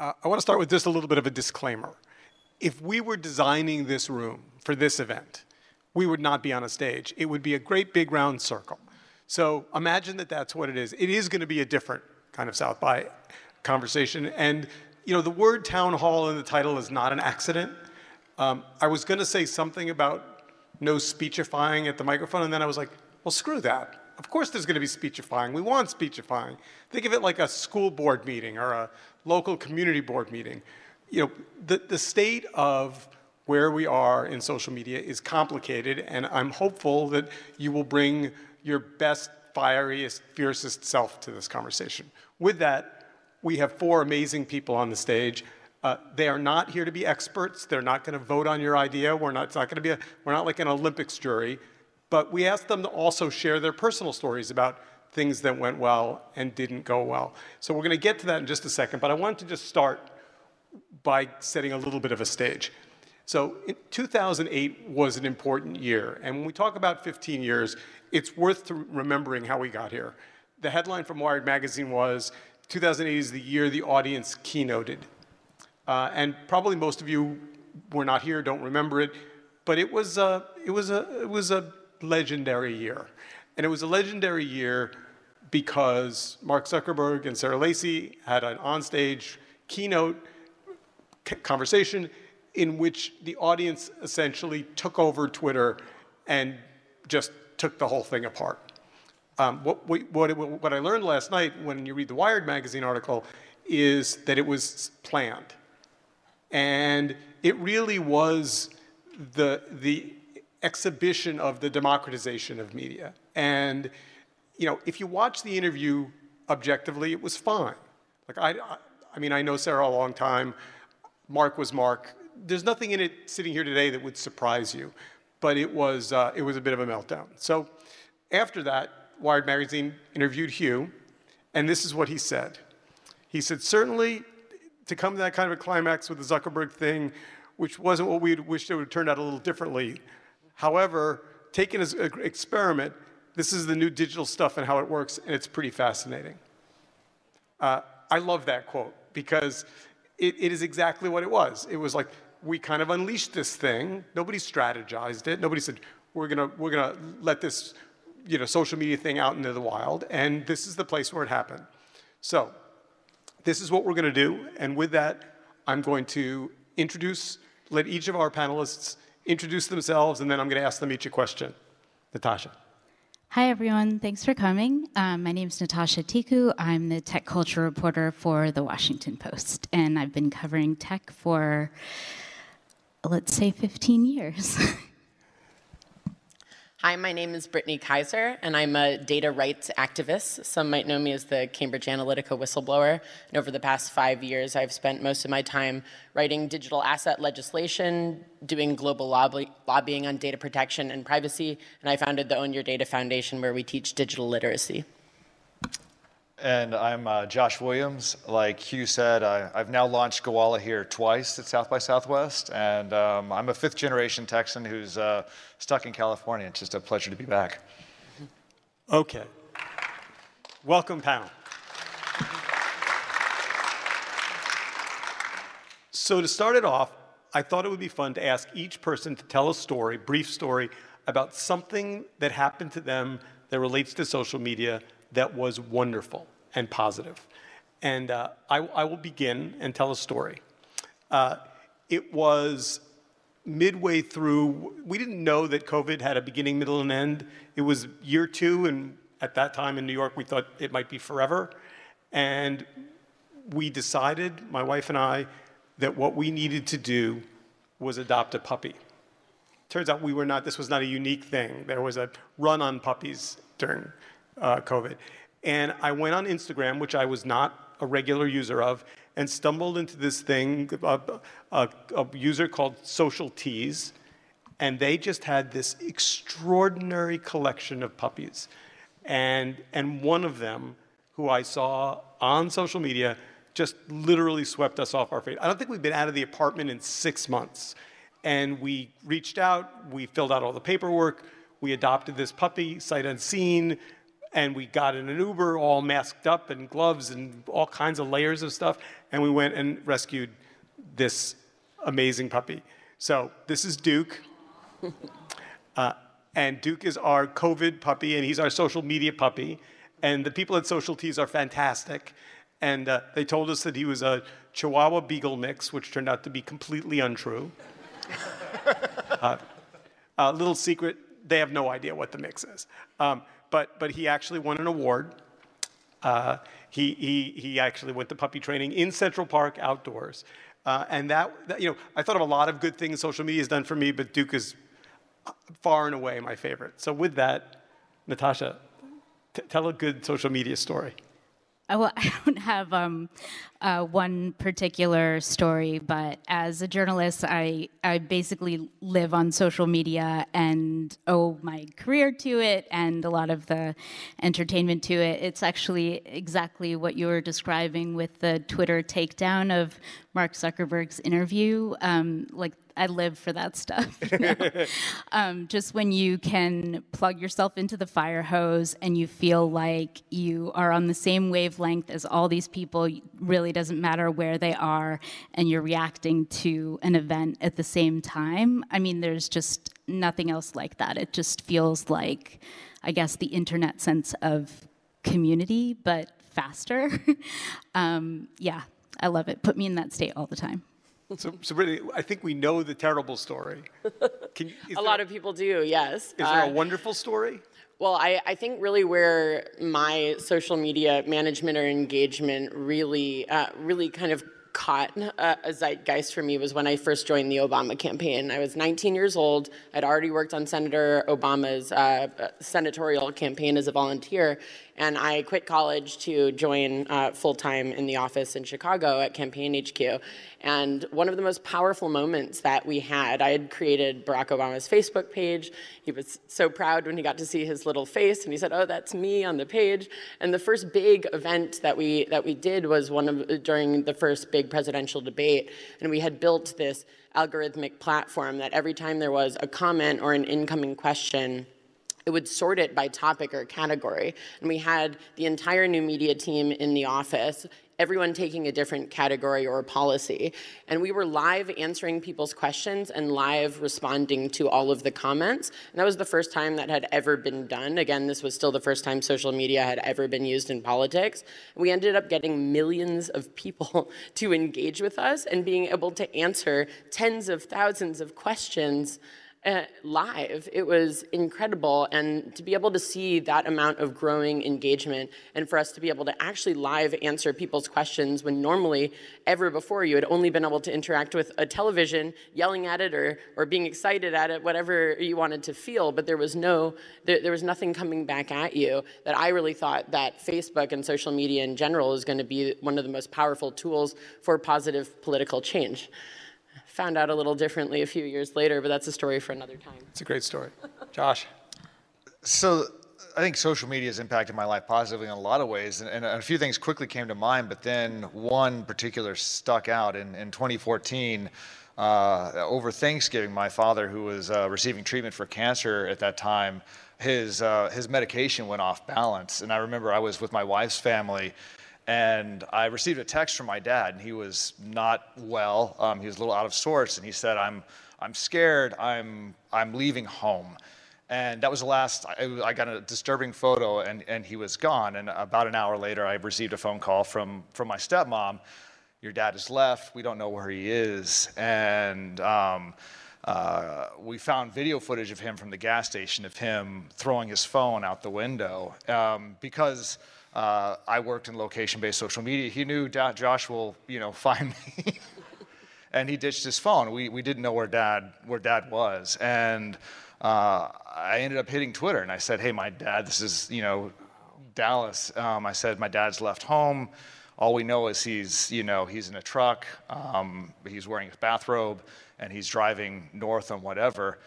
Uh, I want to start with just a little bit of a disclaimer. If we were designing this room for this event, we would not be on a stage. It would be a great big round circle. So imagine that that's what it is. It is going to be a different kind of South by conversation. And you know, the word town hall in the title is not an accident. Um, I was going to say something about no speechifying at the microphone, and then I was like, well, screw that. Of course there's going to be speechifying. We want speechifying. Think of it like a school board meeting or a local community board meeting. You know, the, the state of where we are in social media is complicated, and I'm hopeful that you will bring your best, fieriest, fiercest self to this conversation. With that, we have four amazing people on the stage. Uh, they are not here to be experts. They're not going to vote on your idea. We're not, it's not going to be a, we're not like an Olympics jury. But we asked them to also share their personal stories about things that went well and didn't go well. So we're going to get to that in just a second, but I wanted to just start by setting a little bit of a stage. So 2008 was an important year, and when we talk about 15 years, it's worth remembering how we got here. The headline from Wired magazine was 2008 is the year the audience keynoted. Uh, and probably most of you were not here, don't remember it, but it was a, it was a, it was a legendary year. And it was a legendary year because Mark Zuckerberg and Sarah Lacy had an onstage keynote conversation in which the audience essentially took over Twitter and just took the whole thing apart. Um, what, what, what I learned last night when you read the Wired magazine article is that it was planned. And it really was the, the exhibition of the democratization of media. And, you know, if you watch the interview objectively, it was fine. Like, I, I, mean, I know Sarah a long time. Mark was Mark. There's nothing in it sitting here today that would surprise you, but it was, uh, it was a bit of a meltdown. So after that, Wired Magazine interviewed Hugh, and this is what he said. He said, certainly to come to that kind of a climax with the Zuckerberg thing, which wasn't what we'd wished it would have turned out a little differently, However, taken as an experiment, this is the new digital stuff and how it works, and it's pretty fascinating. Uh, I love that quote because it, it is exactly what it was. It was like, we kind of unleashed this thing. Nobody strategized it. Nobody said, we're gonna, we're gonna let this you know, social media thing out into the wild, and this is the place where it happened. So, this is what we're gonna do, and with that, I'm going to introduce, let each of our panelists introduce themselves, and then I'm going to ask them each a question. Natasha. Hi, everyone. Thanks for coming. Um, my name is Natasha Tiku. I'm the tech culture reporter for The Washington Post, and I've been covering tech for, let's say, 15 years. Hi, my name is Brittany Kaiser, and I'm a data rights activist. Some might know me as the Cambridge Analytica whistleblower. And over the past five years, I've spent most of my time writing digital asset legislation, doing global lobby lobbying on data protection and privacy, and I founded the Own Your Data Foundation, where we teach digital literacy. And I'm uh, Josh Williams. Like Hugh said, I, have now launched Gowalla here twice at South by Southwest, and um, I'm a fifth generation Texan who's uh, stuck in California. It's just a pleasure to be back. Okay. Welcome, panel. So, to start it off, I thought it would be fun to ask each person to tell a story, brief story, about something that happened to them that relates to social media that was wonderful and positive. And uh, I, I, will begin and tell a story. Uh, it was midway through, we didn't know that COVID had a beginning, middle, and end. It was year two, and at that time in New York, we thought it might be forever. And we decided, my wife and I, that what we needed to do was adopt a puppy. Turns out we were not, this was not a unique thing. There was a run on puppies during uh, COVID. And I went on Instagram, which I was not a regular user of, and stumbled into this thing, a, a, a user called Social Tees. And they just had this extraordinary collection of puppies. And, and one of them, who I saw on social media, just literally swept us off our feet. I don't think we've been out of the apartment in six months. And we reached out, we filled out all the paperwork, we adopted this puppy, sight unseen And we got in an Uber, all masked up and gloves and all kinds of layers of stuff. And we went and rescued this amazing puppy. So this is Duke. Uh, and Duke is our COVID puppy, and he's our social media puppy. And the people at Social Tees are fantastic. And uh, they told us that he was a Chihuahua Beagle mix, which turned out to be completely untrue. uh, a little secret they have no idea what the mix is. Um, but, but he actually won an award. Uh, he, he, he actually went to puppy training in Central Park outdoors. Uh, and that, that, you know, I thought of a lot of good things social media has done for me, but Duke is far and away my favorite. So with that, Natasha, tell a good social media story. Uh, well, I don't have um, uh, one particular story, but as a journalist, I, I basically live on social media and owe my career to it and a lot of the entertainment to it. It's actually exactly what you were describing with the Twitter takedown of Mark Zuckerberg's interview. Um, like I live for that stuff. um, just when you can plug yourself into the fire hose and you feel like you are on the same wavelength as all these people, really doesn't matter where they are, and you're reacting to an event at the same time. I mean, there's just nothing else like that. It just feels like, I guess, the internet sense of community, but faster. um, yeah, I love it. Put me in that state all the time. So, so really, I think we know the terrible story. You, a lot of people do, yes. Is there uh, a wonderful story? Well, I, I, think really where my social media management or engagement really, uh, really kind of caught a, a, zeitgeist for me was when I first joined the Obama campaign. I was 19 years old. I'd already worked on Senator Obama's uh, senatorial campaign as a volunteer, and I quit college to join uh, full time in the office in Chicago at Campaign HQ. And one of the most powerful moments that we had, I had created Barack Obama's Facebook page. He was so proud when he got to see his little face, and he said, "Oh, that's me on the page." And the first big event that we that we did was one of during the first big presidential debate, and we had built this algorithmic platform that every time there was a comment or an incoming question it would sort it by topic or category. And we had the entire new media team in the office, everyone taking a different category or policy. And we were live answering people's questions and live responding to all of the comments. And that was the first time that had ever been done. Again, this was still the first time social media had ever been used in politics. We ended up getting millions of people to engage with us and being able to answer tens of thousands of questions uh, live. It was incredible. And to be able to see that amount of growing engagement and for us to be able to actually live answer people's questions when normally, ever before, you had only been able to interact with a television, yelling at it or, or being excited at it, whatever you wanted to feel, but there was no, there, there was nothing coming back at you that I really thought that Facebook and social media in general is going to be one of the most powerful tools for positive political change found out a little differently a few years later, but that's a story for another time. It's a great story. Josh. So I think social media has impacted my life positively in a lot of ways, and, and, a few things quickly came to mind, but then one particular stuck out. In, in 2014, uh, over Thanksgiving, my father, who was uh, receiving treatment for cancer at that time, his, uh, his medication went off balance. And I remember I was with my wife's family, and I received a text from my dad, and he was not well. Um, he was a little out of sorts, and he said, "I'm, I'm scared. I'm, I'm leaving home." And that was the last. I, I got a disturbing photo, and, and he was gone. And about an hour later, I received a phone call from from my stepmom. Your dad has left. We don't know where he is. And um, uh, we found video footage of him from the gas station of him throwing his phone out the window um, because uh, I worked in location-based social media. He knew Josh will, you know, find me. and he ditched his phone. We, we didn't know where dad, where dad was. And uh, I ended up hitting Twitter and I said, hey, my dad, this is, you know, Dallas. Um, I said, my dad's left home. All we know is he's, you know, he's in a truck, um, he's wearing his bathrobe, and he's driving north on whatever.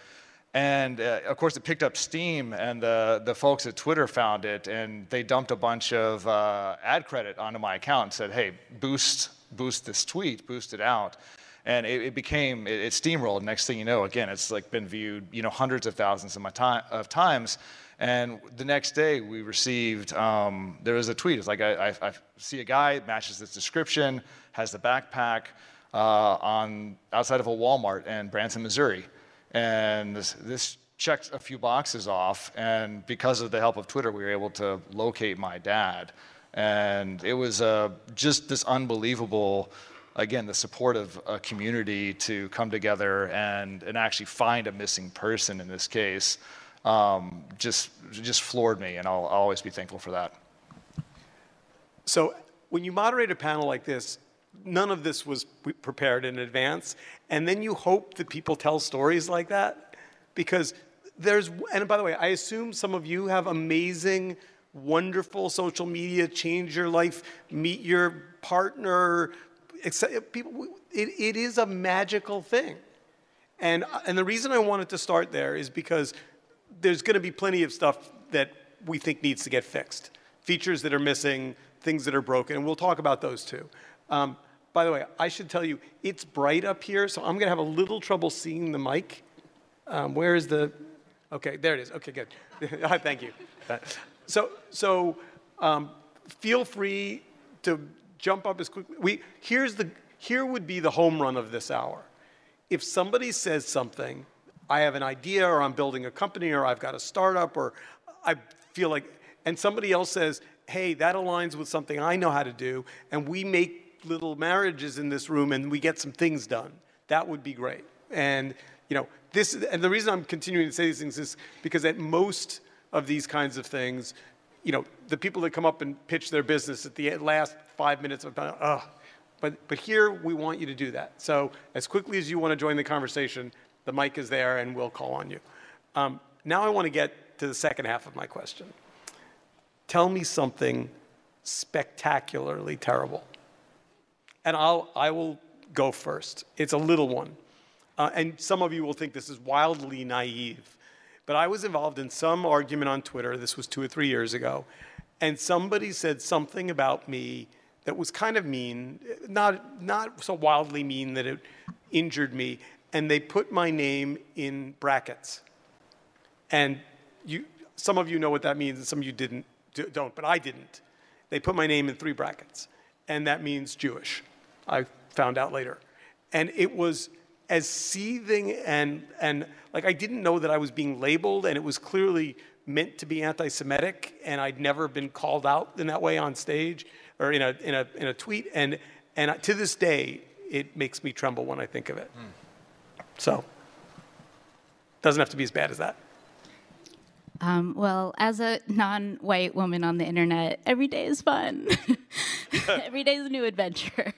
And uh, of course, it picked up steam, and the, the folks at Twitter found it, and they dumped a bunch of uh, ad credit onto my account and said, hey, boost, boost this tweet, boost it out. and it, it became it, it, steamrolled. Next thing you know, again, it's like been viewed you know hundreds of thousands of time of times. And the next day, we received um, there was a tweet. It's like I, I, I, see a guy matches this description, has the backpack uh, on outside of a Walmart in Branson, Missouri, and this, this checked a few boxes off. And because of the help of Twitter, we were able to locate my dad. And it was uh, just this unbelievable again, the support of a community to come together and, and actually find a missing person in this case um, just, just floored me, and I'll, I'll always be thankful for that. So, when you moderate a panel like this, none of this was prepared in advance, and then you hope that people tell stories like that because there's, and by the way, I assume some of you have amazing, wonderful social media, change your life, meet your partner, people, it, it is a magical thing. And, and the reason I wanted to start there is because there's going to be plenty of stuff that we think needs to get fixed. Features that are missing, things that are broken, and we'll talk about those too. Um, by the way, I should tell you, it's bright up here, so I'm going to have a little trouble seeing the mic. Um, where is the, okay, there it is. Okay, good. Thank you. So, so um, feel free to jump up as quickly. We, here's the, here would be the home run of this hour. If somebody says something I have an idea or I'm building a company or I've got a startup or I feel like, and somebody else says, hey, that aligns with something I know how to do, and we make little marriages in this room and we get some things done. That would be great. And, you know, this, and the reason I'm continuing to say these things is because at most of these kinds of things, you know, the people that come up and pitch their business at the last five minutes of ugh. But, but here we want you to do that. So as quickly as you want to join the conversation, the mic is there and we'll call on you. Um, now I want to get to the second half of my question. Tell me something spectacularly terrible. And I'll, I will go first. It's a little one. Uh, and some of you will think this is wildly naive. But I was involved in some argument on Twitter, this was two or three years ago, and somebody said something about me that was kind of mean, not, not so wildly mean that it injured me and they put my name in brackets. And you, some of you know what that means, and some of you didn't, don't, but I didn't. They put my name in three brackets, and that means Jewish. I found out later. And it was as seething and, and like I didn't know that I was being labeled, and it was clearly meant to be anti Semitic, and I'd never been called out in that way on stage or in a, in a, in a tweet. And, and to this day, it makes me tremble when I think of it. Mm. So, doesn't have to be as bad as that. Um, well, as a non white woman on the internet, every day is fun. every day is a new adventure.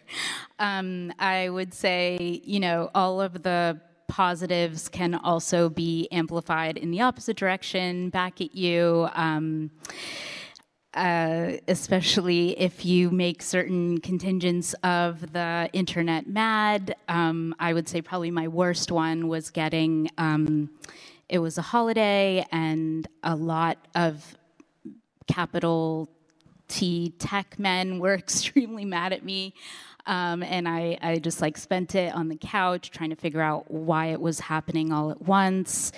Um, I would say, you know, all of the positives can also be amplified in the opposite direction, back at you. Um, uh, especially if you make certain contingents of the internet mad. Um, I would say probably my worst one was getting, um, it was a holiday and a lot of capital T tech men were extremely mad at me. Um, and I, I just like spent it on the couch trying to figure out why it was happening all at once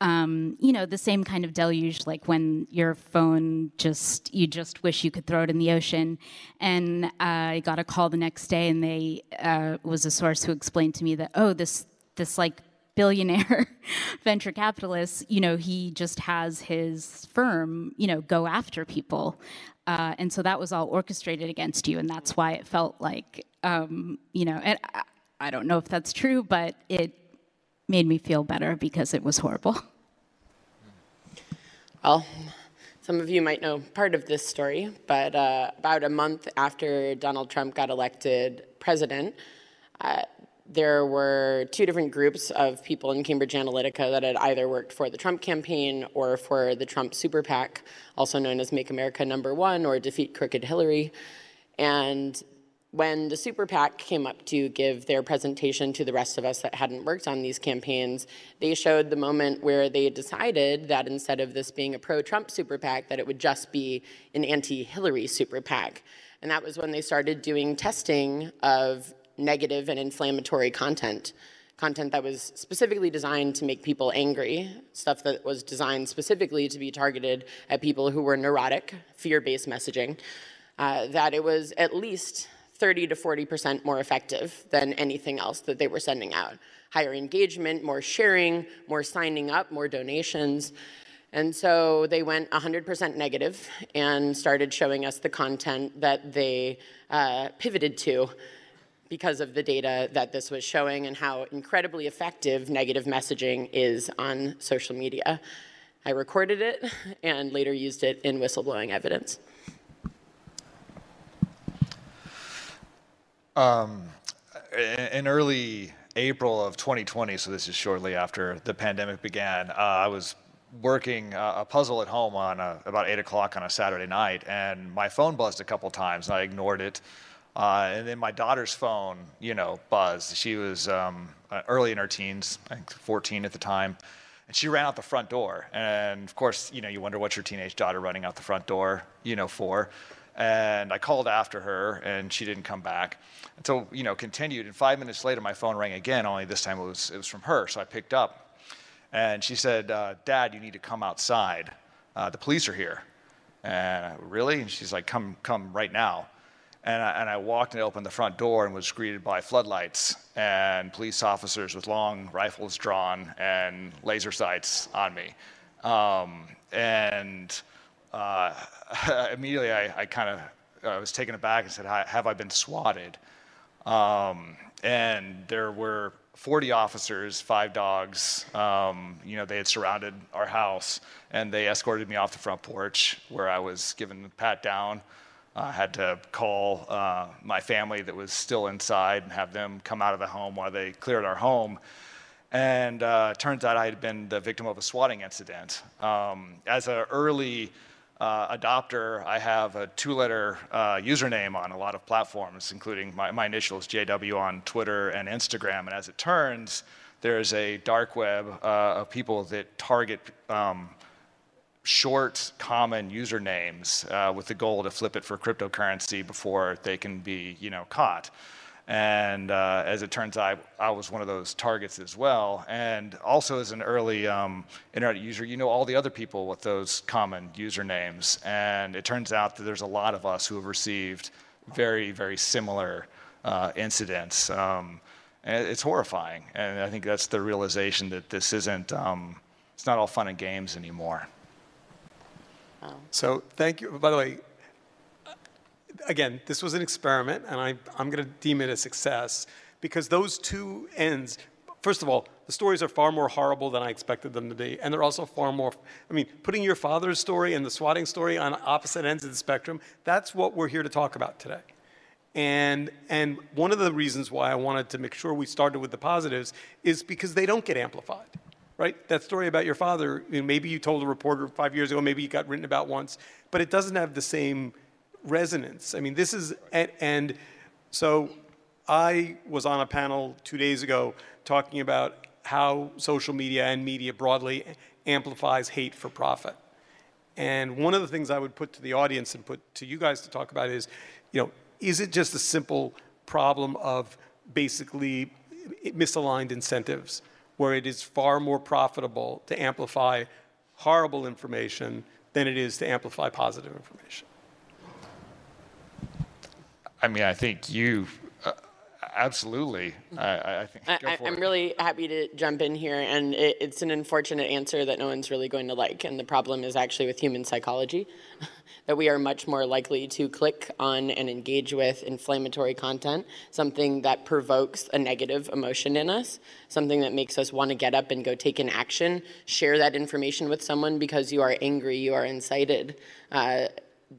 um, you know, the same kind of deluge, like when your phone just, you just wish you could throw it in the ocean. And uh, I got a call the next day, and they uh, was a source who explained to me that, oh, this, this like billionaire venture capitalist, you know, he just has his firm, you know, go after people. Uh, and so that was all orchestrated against you. And that's why it felt like, um, you know, and I, I don't know if that's true, but it made me feel better because it was horrible. Well, some of you might know part of this story, but uh, about a month after Donald Trump got elected president, uh, there were two different groups of people in Cambridge Analytica that had either worked for the Trump campaign or for the Trump super PAC, also known as Make America Number One or Defeat Crooked Hillary. And when the super PAC came up to give their presentation to the rest of us that hadn't worked on these campaigns, they showed the moment where they decided that instead of this being a pro-Trump super PAC, that it would just be an anti-Hillary super PAC. And that was when they started doing testing of negative and inflammatory content content that was specifically designed to make people angry, stuff that was designed specifically to be targeted at people who were neurotic, fear based messaging, uh, that it was at least 30 to 40% more effective than anything else that they were sending out. Higher engagement, more sharing, more signing up, more donations. And so they went 100% negative and started showing us the content that they uh, pivoted to because of the data that this was showing and how incredibly effective negative messaging is on social media. I recorded it and later used it in whistleblowing evidence. Um, in early April of 2020, so this is shortly after the pandemic began, uh, I was working a puzzle at home on a, about 8 o'clock on a Saturday night, and my phone buzzed a couple times, and I ignored it. Uh, and then my daughter's phone, you know, buzzed. She was um, uh, early in her teens, I think 14 at the time. And she ran out the front door. And of course, you know, you wonder what's your teenage daughter running out the front door, you know, for. And I called after her, and she didn't come back. And so, you know, continued. And five minutes later, my phone rang again. Only this time it was it was from her. So I picked up, and she said, uh, "Dad, you need to come outside. Uh, the police are here." And I, really? And she's like, "Come, come right now." And I, and I, walked and opened the front door and was greeted by floodlights and police officers with long rifles drawn and laser sights on me. Um, and uh, immediately I, I kind of I was taken aback and said, Have I been swatted? Um, and there were 40 officers, five dogs. Um, you know, they had surrounded our house and they escorted me off the front porch where I was given pat down. I had to call uh, my family that was still inside and have them come out of the home while they cleared our home. And uh, turns out I had been the victim of a swatting incident. Um, as an early uh, adopter, I have a two letter uh, username on a lot of platforms, including my, my initials, JW, on Twitter and Instagram. And as it turns, there's a dark web uh, of people that target um, short, common usernames uh, with the goal to flip it for cryptocurrency before they can be, you know, caught. And uh, as it turns out, I was one of those targets as well. And also, as an early um, internet user, you know all the other people with those common usernames. And it turns out that there's a lot of us who have received very, very similar uh, incidents. Um, and it's horrifying. And I think that's the realization that this isn't, um, it's not all fun and games anymore. So thank you. By the way, uh, again, this was an experiment, and I, I'm going to deem it a success because those two ends, first of all, the stories are far more horrible than I expected them to be. And they're also far more, I mean, putting your father's story and the swatting story on opposite ends of the spectrum, that's what we're here to talk about today. And, and one of the reasons why I wanted to make sure we started with the positives is because they don't get amplified right? That story about your father, you know, maybe you told a reporter five years ago, maybe it got written about once, but it doesn't have the same resonance. I mean, this is, and, and so I was on a panel two days ago talking about how social media and media broadly amplifies hate for profit. And one of the things I would put to the audience and put to you guys to talk about is, you know, is it just a simple problem of basically misaligned incentives? Where it is far more profitable to amplify horrible information than it is to amplify positive information. I mean, I think you absolutely. I, I think. I, am really happy to jump in here, and it, it's an unfortunate answer that no one's really going to like. And the problem is actually with human psychology. that we are much more likely to click on and engage with inflammatory content, something that provokes a negative emotion in us, something that makes us want to get up and go take an action, share that information with someone because you are angry, you are incited. Uh,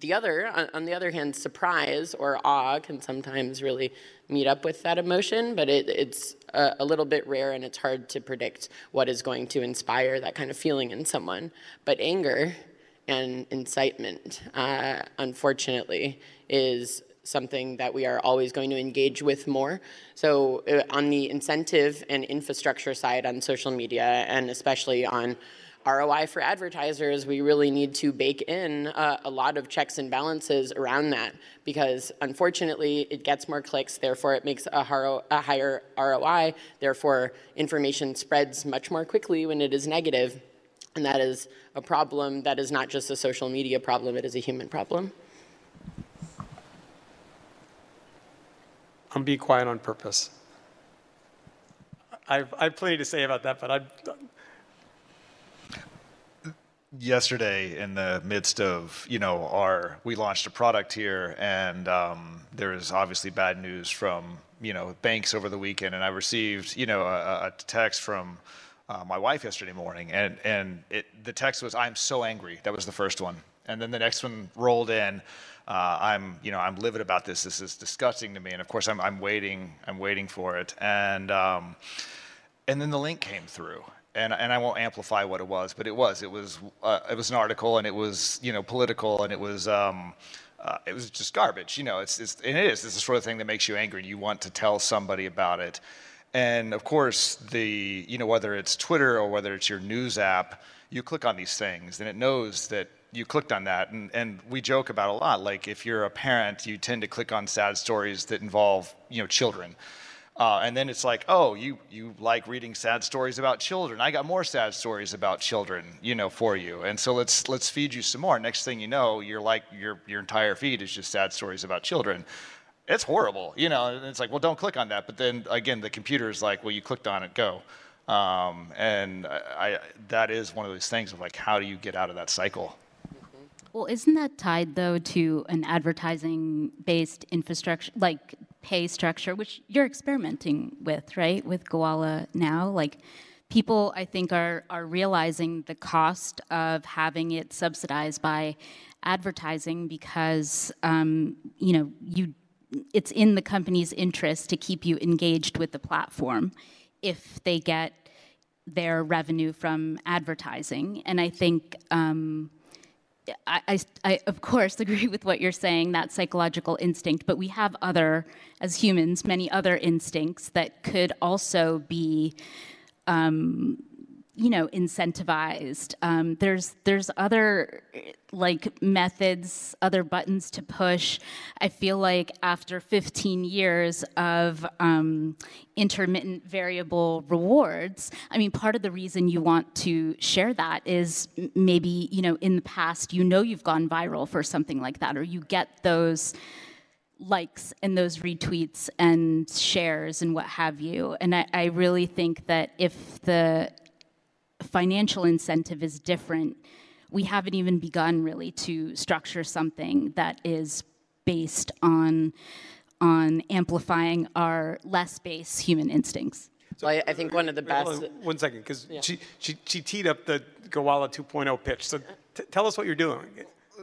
the other, on, on, the other hand, surprise or awe can sometimes really meet up with that emotion, but it, it's a, a, little bit rare and it's hard to predict what is going to inspire that kind of feeling in someone. But anger and incitement, uh, unfortunately, is something that we are always going to engage with more. So, uh, on the incentive and infrastructure side on social media, and especially on ROI for advertisers, we really need to bake in uh, a lot of checks and balances around that because unfortunately it gets more clicks, therefore it makes a, haro- a higher ROI, therefore information spreads much more quickly when it is negative. And that is a problem that is not just a social media problem, it is a human problem. I'm being quiet on purpose. I've, I have plenty to say about that, but I, yesterday in the midst of you know our we launched a product here and um, there was obviously bad news from you know banks over the weekend. And i received you know a, a text from uh, my wife yesterday morning and and it, the text was i'm so angry. That was the first one. And then the next one rolled in uh, i'm you know i'm livid about this. This is disgusting to me. And of course i'm, I'm waiting i'm waiting for it. And um, and then the link came through and, and I won't amplify what it was, but it was it was uh, it was an article and it was you know political and it was um, uh, it was just garbage. You know, it's, it's and it is. It's the sort of thing that makes you angry. You want to tell somebody about it, and of course the you know whether it's Twitter or whether it's your news app, you click on these things and it knows that you clicked on that and, and we joke about a lot like if you're a parent you tend to click on sad stories that involve you know children uh, and then it's like, oh, you, you like reading sad stories about children. I got more sad stories about children, you know, for you. And so let's let's feed you some more. Next thing you know, you're like your your entire feed is just sad stories about children. It's horrible, you know. And it's like, well, don't click on that. But then again, the computer is like, well, you clicked on it, go. Um, and I, I, that is one of those things of like, how do you get out of that cycle? Well, isn't that tied though to an advertising based infrastructure, like pay structure, which you're experimenting with, right? With Gowalla now? Like, people, I think, are, are realizing the cost of having it subsidized by advertising because, um, you know, you it's in the company's interest to keep you engaged with the platform if they get their revenue from advertising. And I think um, I, I, of course, agree with what you're saying, that psychological instinct, but we have other, as humans, many other instincts that could also be um, you know incentivized um, there's there's other like methods other buttons to push i feel like after 15 years of um, intermittent variable rewards i mean part of the reason you want to share that is maybe you know in the past you know you've gone viral for something like that or you get those likes and those retweets and shares and what have you. And I, I, really think that if the financial incentive is different. We haven't even begun really to structure something that is based on on amplifying our less base human instincts. So I, I think one of the best. one second, because yeah. she, she, she teed up the Gowalla 2.0 pitch. So t- tell us what you're doing.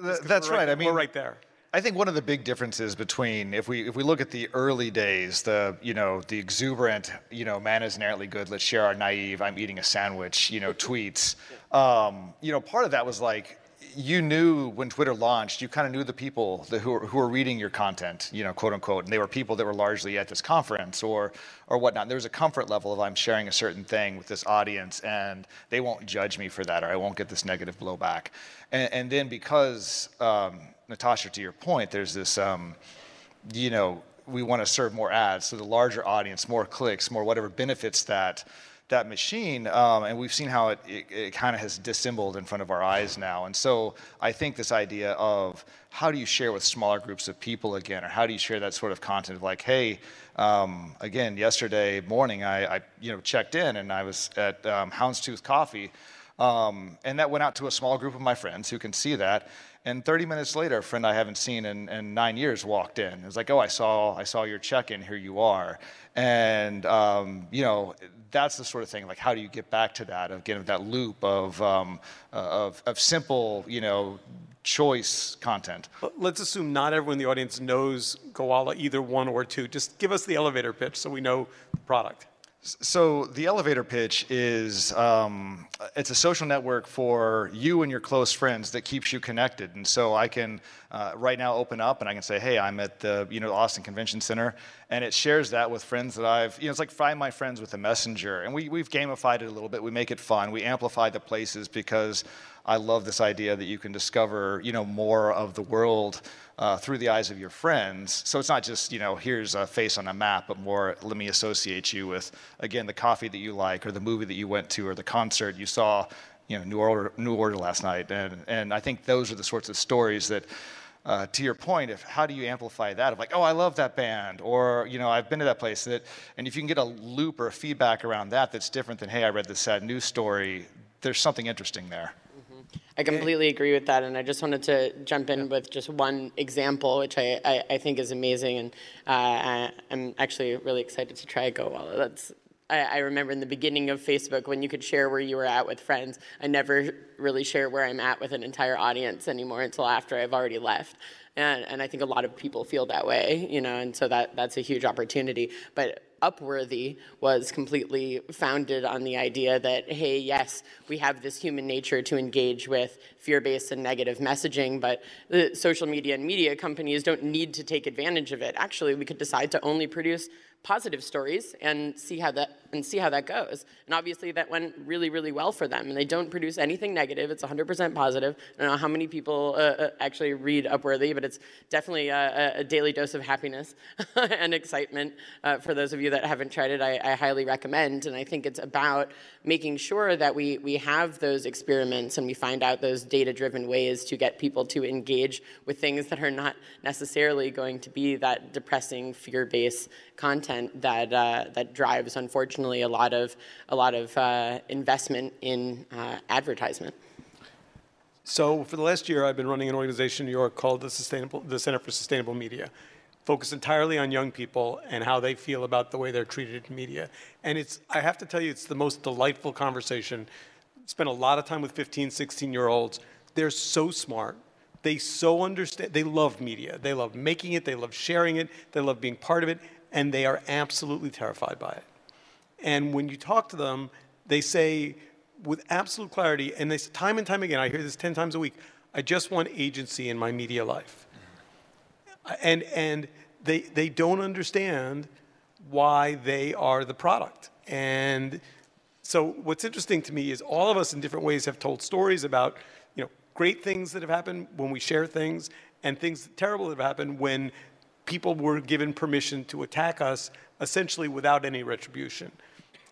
That's right. right. I mean, we're right there. I think one of the big differences between if we if we look at the early days, the you know the exuberant you know man is inherently good. Let's share our naive. I'm eating a sandwich. You know tweets. Um, you know part of that was like you knew when Twitter launched, you kind of knew the people that, who, were, who were reading your content, you know, quote unquote, and they were people that were largely at this conference or or whatnot. There was a comfort level of I'm sharing a certain thing with this audience, and they won't judge me for that, or I won't get this negative blowback. And, and then because um, Natasha, to your point, there's this, um, you know, we want to serve more ads, so the larger audience, more clicks, more whatever benefits that that machine, um, and we've seen how it, it, it kind of has dissembled in front of our eyes now. And so I think this idea of how do you share with smaller groups of people again, or how do you share that sort of content of like, hey, um, again, yesterday morning I, I, you know checked in and I was at um, Houndstooth Coffee, um, and that went out to a small group of my friends who can see that, and 30 minutes later, a friend I haven't seen in, in nine years walked in. It was like, oh, I saw, I saw your check-in. Here you are. And um, you know, that's the sort of thing. Like, how do you get back to that again? That loop of um, uh, of, of simple, you know, choice content. Let's assume not everyone in the audience knows Gowalla, either one or two. Just give us the elevator pitch so we know the product. So the elevator pitch is um, it's a social network for you and your close friends that keeps you connected. And so I can uh, right now open up and I can say, hey, I'm at the you know Austin Convention Center, and it shares that with friends that I've you know it's like find my friends with a messenger, and we we've gamified it a little bit. We make it fun. We amplify the places because I love this idea that you can discover you know more of the world uh, through the eyes of your friends. So it's not just, you know, here's a face on a map, but more let me associate you with, again, the coffee that you like or the movie that you went to or the concert you saw, you know, New Order, New Order last night. And, and I think those are the sorts of stories that, uh, to your point of how do you amplify that of like oh i love that band or you know i've been to that place that and if you can get a loop or a feedback around that that's different than hey i read this sad news story there's something interesting there I completely agree with that, and I just wanted to jump in with just one example, which I, I, I think is amazing, and uh, I, am actually really excited to try Gowalla. That's I, I, remember in the beginning of Facebook when you could share where you were at with friends. I never really share where I'm at with an entire audience anymore until after I've already left. And, and I think a lot of people feel that way, you know, and so that, that's a huge opportunity. But Upworthy was completely founded on the idea that, hey, yes, we have this human nature to engage with fear-based and negative messaging, but the social media and media companies don't need to take advantage of it. Actually, we could decide to only produce positive stories and see how that and see how that goes. And obviously that went really, really well for them. And they don't produce anything negative. It's 100% positive. I don't know how many people uh, uh, actually read Upworthy, but it's definitely a, a daily dose of happiness and excitement. Uh, for those of you that haven't tried it, I, I highly recommend. And I think it's about making sure that we, we have those experiments and we find out those data-driven ways to get people to engage with things that are not necessarily going to be that depressing, fear-based content that, uh, that drives, unfortunately, a lot of, a lot of uh, investment in uh, advertisement. So for the last year, I've been running an organization in New York called the, Sustainable, the Center for Sustainable Media focused entirely on young people and how they feel about the way they're treated in media. And it's, I have to tell you, it's the most delightful conversation. Spent a lot of time with 15, 16 year olds. They're so smart. They so understand, they love media. They love making it, they love sharing it, they love being part of it, and they are absolutely terrified by it. And when you talk to them, they say with absolute clarity, and they say time and time again, I hear this 10 times a week, I just want agency in my media life and and they they don't understand why they are the product. And so what's interesting to me is all of us in different ways have told stories about you know great things that have happened when we share things and things terrible that have happened when people were given permission to attack us essentially without any retribution.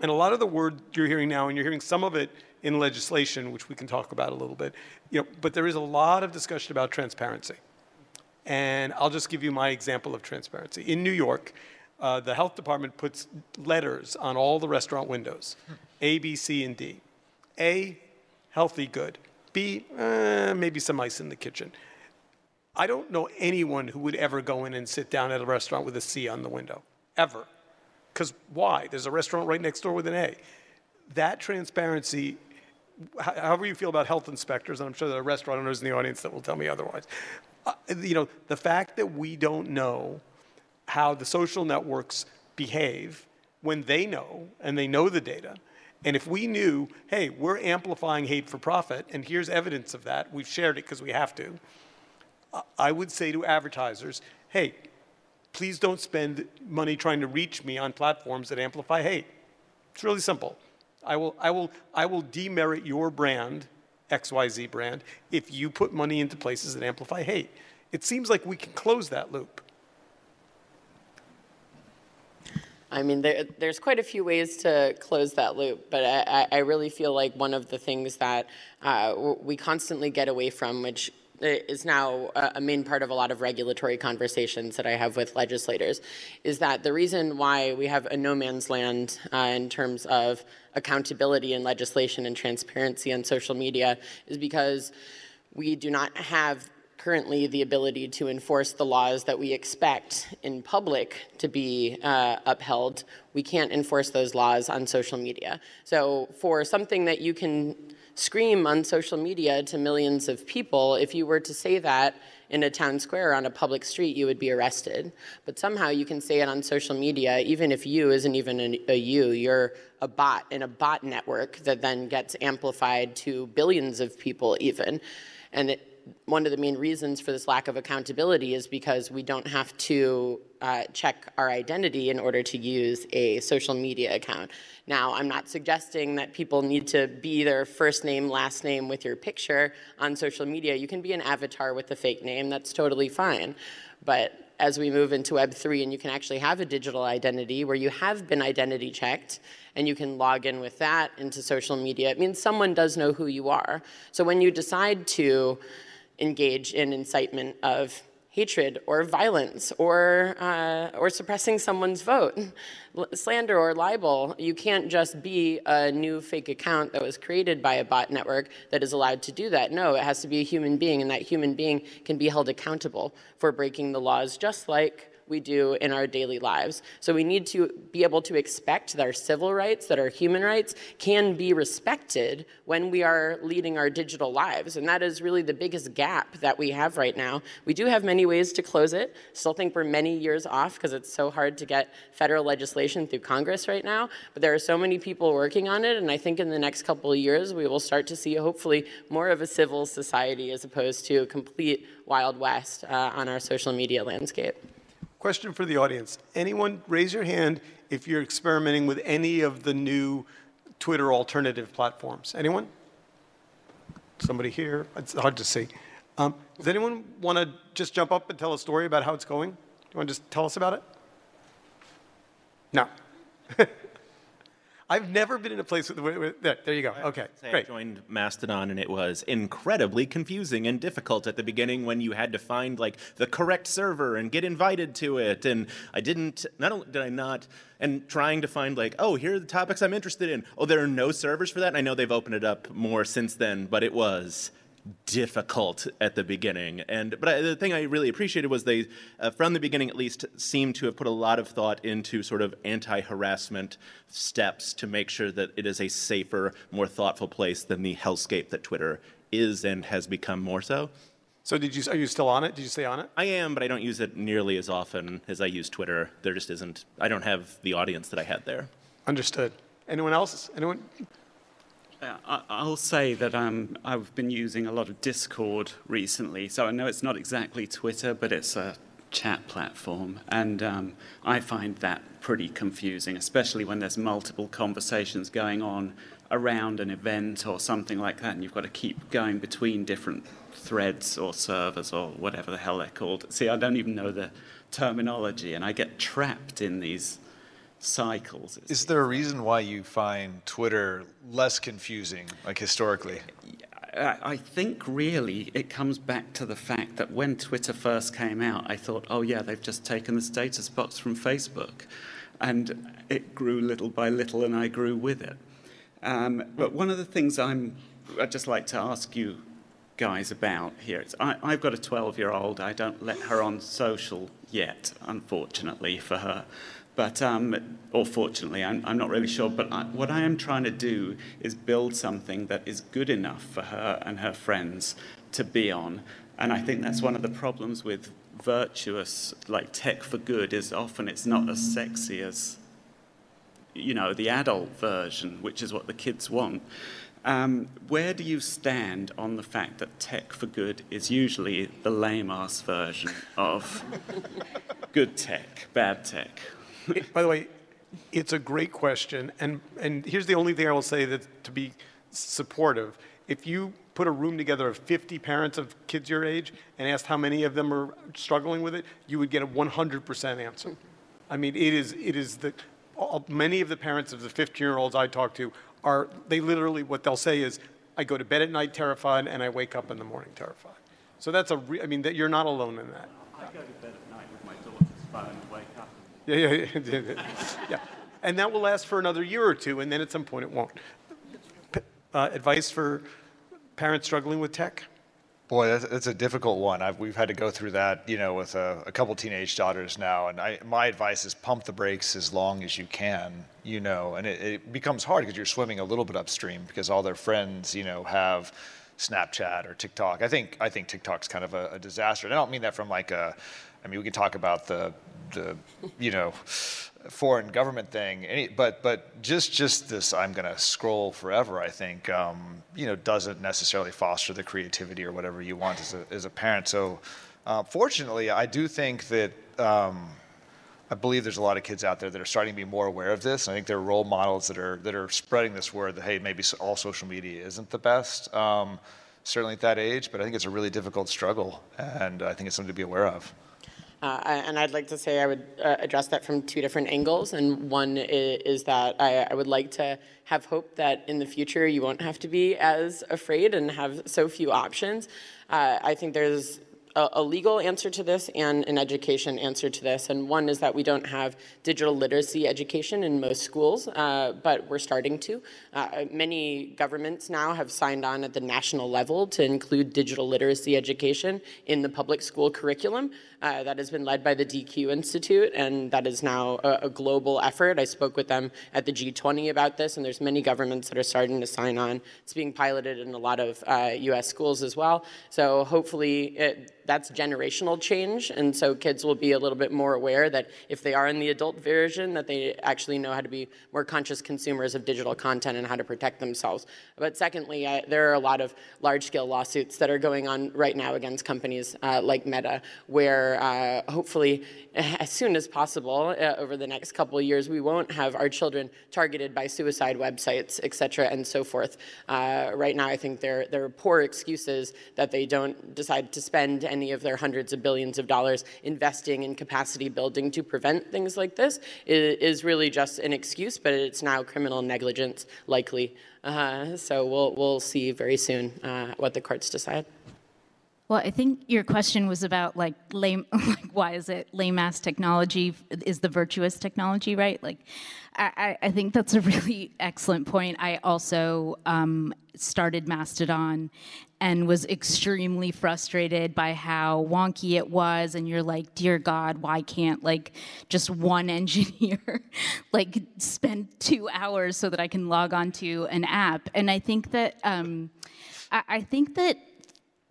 And a lot of the word you're hearing now, and you're hearing some of it in legislation, which we can talk about a little bit, you know, but there is a lot of discussion about transparency. And I'll just give you my example of transparency. In New York, uh, the health department puts letters on all the restaurant windows A, B, C, and D. A, healthy, good. B, eh, maybe some ice in the kitchen. I don't know anyone who would ever go in and sit down at a restaurant with a C on the window, ever. Because why? There's a restaurant right next door with an A. That transparency, however you feel about health inspectors, and I'm sure there are restaurant owners in the audience that will tell me otherwise, uh, you know, the fact that we don't know how the social networks behave when they know and they know the data. And if we knew, hey, we're amplifying hate for profit, and here's evidence of that, we've shared it because we have to, I would say to advertisers, hey, please don't spend money trying to reach me on platforms that amplify hate. It's really simple. I will, I will, I will demerit your brand XYZ brand if you put money into places that amplify hate. It seems like we can close that loop. I mean, there, there's quite a few ways to close that loop, but I, I really feel like one of the things that uh, we constantly get away from, which is now a main part of a lot of regulatory conversations that I have with legislators, is that the reason why we have a no man's land uh, in terms of accountability and legislation and transparency on social media is because we do not have currently the ability to enforce the laws that we expect in public to be uh, upheld, we can't enforce those laws on social media. So, for something that you can scream on social media to millions of people, if you were to say that in a town square on a public street, you would be arrested. But somehow you can say it on social media, even if you isn't even a, you, you're a bot in a bot network that then gets amplified to billions of people, even. And it, one of the main reasons for this lack of accountability is because we don't have to uh, check our identity in order to use a social media account. Now, I'm not suggesting that people need to be their first name, last name with your picture on social media. You can be an avatar with a fake name, that's totally fine. But as we move into Web3 and you can actually have a digital identity where you have been identity checked and you can log in with that into social media, it means someone does know who you are. So when you decide to engage in incitement of hatred or violence or, uh, or suppressing someone's vote, slander or libel. You can't just be a new fake account that was created by a bot network that is allowed to do that. No, it has to be a human being, and that human being can be held accountable for breaking the laws, just like we do in our daily lives. So we need to be able to expect that our civil rights, that our human rights can be respected when we are leading our digital lives. And that is really the biggest gap that we have right now. We do have many ways to close it. Still think we're many years off because it's so hard to get federal legislation through Congress right now. But there are so many people working on it. And I think in the next couple of years, we will start to see hopefully more of a civil society as opposed to a complete Wild West uh, on our social media landscape. Question for the audience. Anyone raise your hand if you're experimenting with any of the new Twitter alternative platforms? Anyone? Somebody here? It's hard to see. Um, does anyone want to just jump up and tell a story about how it's going? Do you want to just tell us about it? No. I've never been in a place with, with, with there, there you go. Okay, great. I joined Mastodon and it was incredibly confusing and difficult at the beginning when you had to find like the correct server and get invited to it. And I didn't, not only did I not, and trying to find like, oh, here are the topics I'm interested in. Oh, there are no servers for that. And I know they've opened it up more since then, but it was difficult at the beginning. And but I, the thing I really appreciated was they, uh, from the beginning at least, seemed to have put a lot of thought into sort of anti-harassment steps to make sure that it is a safer, more thoughtful place than the hellscape that Twitter is and has become more so. So did you? Are you still on it? Did you stay on it? I am, but I don't use it nearly as often as I use Twitter. There just isn't. I don't have the audience that I had there. Understood. Anyone else? Anyone? Uh, I'll say that um, I've been using a lot of Discord recently, so I know it's not exactly Twitter, but it's a chat platform, and um, I find that pretty confusing, especially when there's multiple conversations going on around an event or something like that, and you've got to keep going between different threads or servers or whatever the hell they're called. See, I don't even know the terminology, and I get trapped in these cycles. Is there a reason why you find Twitter less confusing, like historically? I think really it comes back to the fact that when Twitter first came out, I thought, oh yeah, they've just taken the status box from Facebook. And it grew little by little, and I grew with it. Um, but one of the things I'm, I'd just like to ask you guys about here I, I've got a 12 year old. I don't let her on social yet, unfortunately for her. But, um, or fortunately, I'm, I'm, not really sure. But I, what I am trying to do is build something that is good enough for her and her friends to be on. And I think that's one of the problems with virtuous, like tech for good, is often it's not as sexy as, you know, the adult version, which is what the kids want. Um, where do you stand on the fact that tech for good is usually the lame ass version of good tech, bad tech? It, by the way, it's a great question, and and here's the only thing I will say that to be supportive. If you put a room together of 50 parents of kids your age and asked how many of them are struggling with it, you would get a 100% answer. I mean, it is it is the all, many of the parents of the 15-year-olds I talk to are they literally what they'll say is, I go to bed at night terrified and I wake up in the morning terrified. So that's a re- I mean that you're not alone in that. I go to bed at night with my daughter's phone and wake up. Yeah, yeah, yeah. yeah. And that will last for another year or two, and then at some point it won't. Uh, advice for parents struggling with tech? Boy, that's, that's a difficult one. I've, we've had to go through that, you know, with a, a couple teenage daughters now. And I, my advice is pump the brakes as long as you can, you know. And it, it becomes hard because you're swimming a little bit upstream because all their friends, you know, have Snapchat or TikTok. I think I think TikTok's kind of a, a disaster. And I don't mean that from like a. I mean, we can talk about the the you know foreign government thing. Any, but but just just this, I'm going to scroll forever. I think um, you know doesn't necessarily foster the creativity or whatever you want as a as a parent. So uh, fortunately, I do think that. Um, I believe there's a lot of kids out there that are starting to be more aware of this. I think there are role models that are that are spreading this word that hey, maybe all social media isn't the best. Um, certainly at that age, but I think it's a really difficult struggle, and I think it's something to be aware of. Uh, and I'd like to say I would uh, address that from two different angles. And one is, that I, I, would like to have hope that in the future you won't have to be as afraid and have so few options. Uh, I think there's a, a, legal answer to this and an education answer to this. And one is that we don't have digital literacy education in most schools, uh, but we're starting to. Uh, many governments now have signed on at the national level to include digital literacy education in the public school curriculum. Uh, that has been led by the DQ Institute, and that is now a, a, global effort. I spoke with them at the G20 about this, and there's many governments that are starting to sign on. It's being piloted in a lot of uh, U.S. schools as well. So hopefully it, that's generational change, and so kids will be a little bit more aware that if they are in the adult version, that they actually know how to be more conscious consumers of digital content and how to protect themselves. But secondly, there are a lot of large-scale lawsuits that are going on right now against companies uh, like Meta, where uh, hopefully as soon as possible uh, over the next couple of years, we won't have our children targeted by suicide websites, et cetera, and so forth. Uh, right now, I think there, there are poor excuses that they don't decide to spend any of their hundreds of billions of dollars investing in capacity building to prevent things like this is, is really just an excuse, but it's now criminal negligence likely. Uh, so we'll, we'll see very soon uh, what the courts decide. Well, I think your question was about like lame, like why is it lame ass technology is the virtuous technology, right? Like, I, I think that's a really excellent point. I also um, started Mastodon and was extremely frustrated by how wonky it was. And you're like, dear God, why can't like just one engineer like spend two hours so that I can log on to an app? And I think that um, I, I think that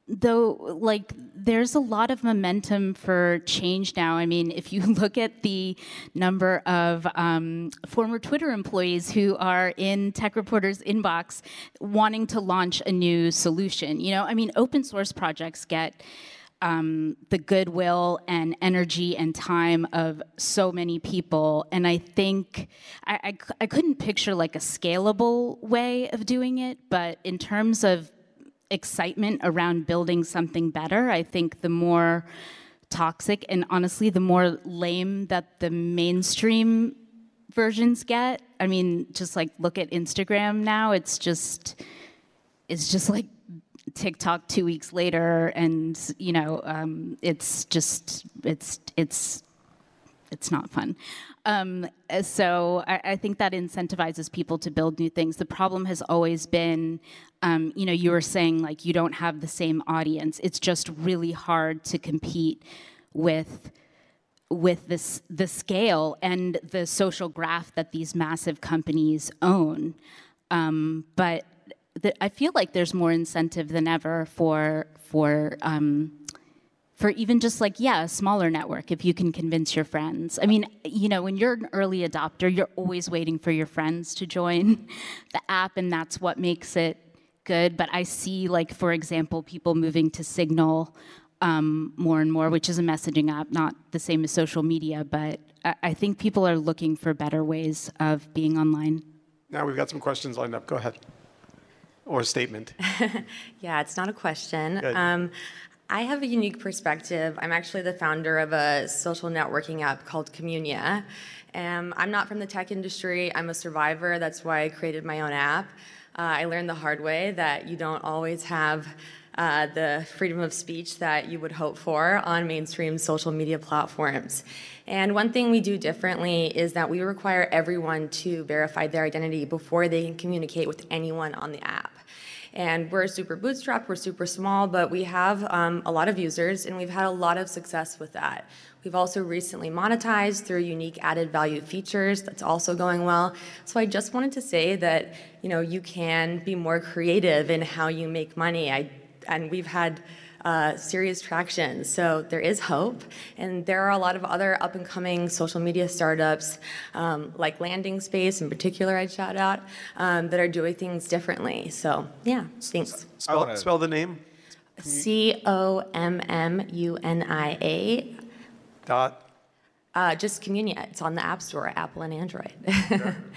though like there's a lot of momentum for change now i mean if you look at the number of um, former twitter employees who are in tech reporters inbox wanting to launch a new solution you know i mean open source projects get um, the goodwill and energy and time of so many people. And I think I, I, I couldn't picture like a scalable way of doing it, but in terms of excitement around building something better. I think the more toxic and honestly, the more lame that the mainstream versions get. I mean, just like look at Instagram now, it's just it's just like TikTok two weeks later, and you know, um, it's just it's it's it's not fun. Um, so I, I, think that incentivizes people to build new things. The problem has always been, um, you know, you were saying like you don't have the same audience. It's just really hard to compete with with this the scale and the social graph that these massive companies own. Um, but the, I feel like there's more incentive than ever for for um, for even just like yeah a smaller network if you can convince your friends. I mean you know when you're an early adopter you're always waiting for your friends to join the app and that's what makes it good. But i see like for example people moving to signal um, more and more which is a messaging app not the same as social media but I, I think people are looking for better ways of being online. Now we've got some questions lined up. Go ahead. Or a statement. Yeah it's not a question. Um, I have a unique perspective. I'm actually the founder of a social networking app called Communia. Um, I'm not from the tech industry. I'm a survivor. That's why I created my own app. Uh, I learned the hard way that you don't always have uh, the freedom of speech that you would hope for on mainstream social media platforms. And one thing we do differently is that we require everyone to verify their identity before they can communicate with anyone on the app. And we're super bootstrapped, we're super small, but we have um, a lot of users and we've had a lot of success with that. We've also recently monetized through unique added value features. That's also going well. So I just wanted to say that, you know, you can be more creative in how you make money. I, and we've had uh, serious traction. So there is hope. And there are a lot of other up and coming social media startups, um, like Landing Space in particular, I'd shout out, um, that are doing things differently. So yeah, thanks. Spell, wanna- spell the name. C O M M U N I A. Dot. Uh, just Communia. It's on the App Store, Apple and Android.